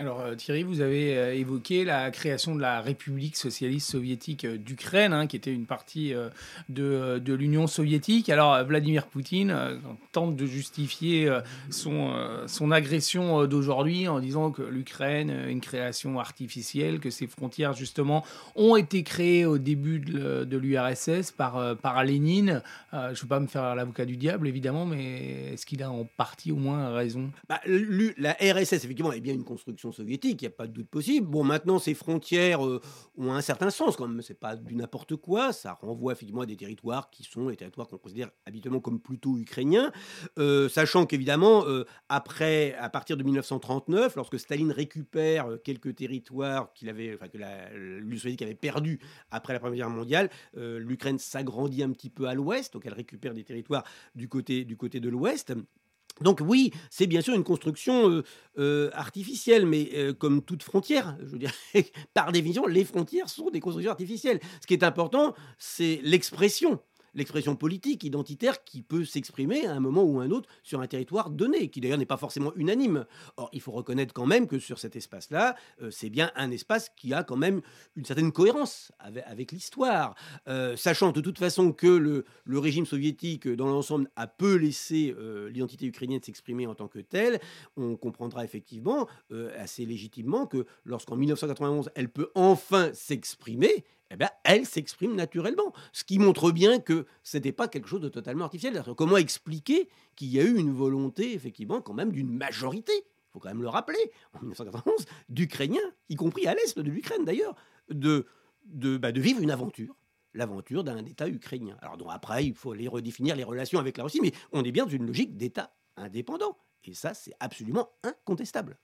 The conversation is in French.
Alors euh, Thierry, vous avez euh, évoqué la création de la République socialiste soviétique euh, d'Ukraine, hein, qui était une partie de, l'Union soviétique. Alors Vladimir Poutine tente de justifier son, son agression d'aujourd'hui en disant que l'Ukraine est une création artificielle, que ses frontières justement ont été créées au début de, l'URSS par, par Lénine. je ne veux pas me faire l'avocat du diable évidemment, mais est-ce qu'il a en partie au moins raison? Bah, La RSS effectivement est bien une construction soviétique, il n'y a pas de doute possible. Bon, maintenant, ces frontières euh, ont un certain sens quand même, c'est pas du n'importe quoi, ça renvoie effectivement à des territoires qui sont les territoires qu'on considère habituellement comme plutôt ukrainiens, euh, sachant qu'évidemment, euh, après, à partir de 1939, lorsque Staline récupère quelques territoires qu'il avait, enfin, que l'Union soviétique avait perdus après la Première Guerre mondiale, l'Ukraine s'agrandit un petit peu à l'ouest, donc elle récupère des territoires du côté, du côté de l'ouest. Donc oui, c'est bien sûr une construction euh, euh, artificielle, mais euh, comme toute frontière, je veux dire, par définition, les frontières sont des constructions artificielles. Ce qui est important, c'est l'expression l'expression politique, identitaire, qui peut s'exprimer à un moment ou un autre sur un territoire donné, qui d'ailleurs n'est pas forcément unanime. Or, il faut reconnaître quand même que sur cet espace-là, euh, c'est bien un espace qui a quand même une certaine cohérence avec, l'histoire, euh, sachant de toute façon que le, régime soviétique, dans l'ensemble, a peu laissé euh, l'identité ukrainienne s'exprimer en tant que telle, on comprendra effectivement assez légitimement que lorsqu'en 1991, elle peut enfin s'exprimer, eh bien, elle s'exprime naturellement. Ce qui montre bien que ce n'était pas quelque chose de totalement artificiel. Comment expliquer qu'il y a eu une volonté, effectivement, quand même d'une majorité, il faut quand même le rappeler, en 1991, d'Ukrainiens, y compris à l'est de l'Ukraine d'ailleurs, de, bah, vivre une aventure l'aventure d'un État ukrainien. Alors après, il faut les redéfinir les relations avec la Russie, mais on est bien dans une logique d'État indépendant. Et ça, c'est absolument incontestable.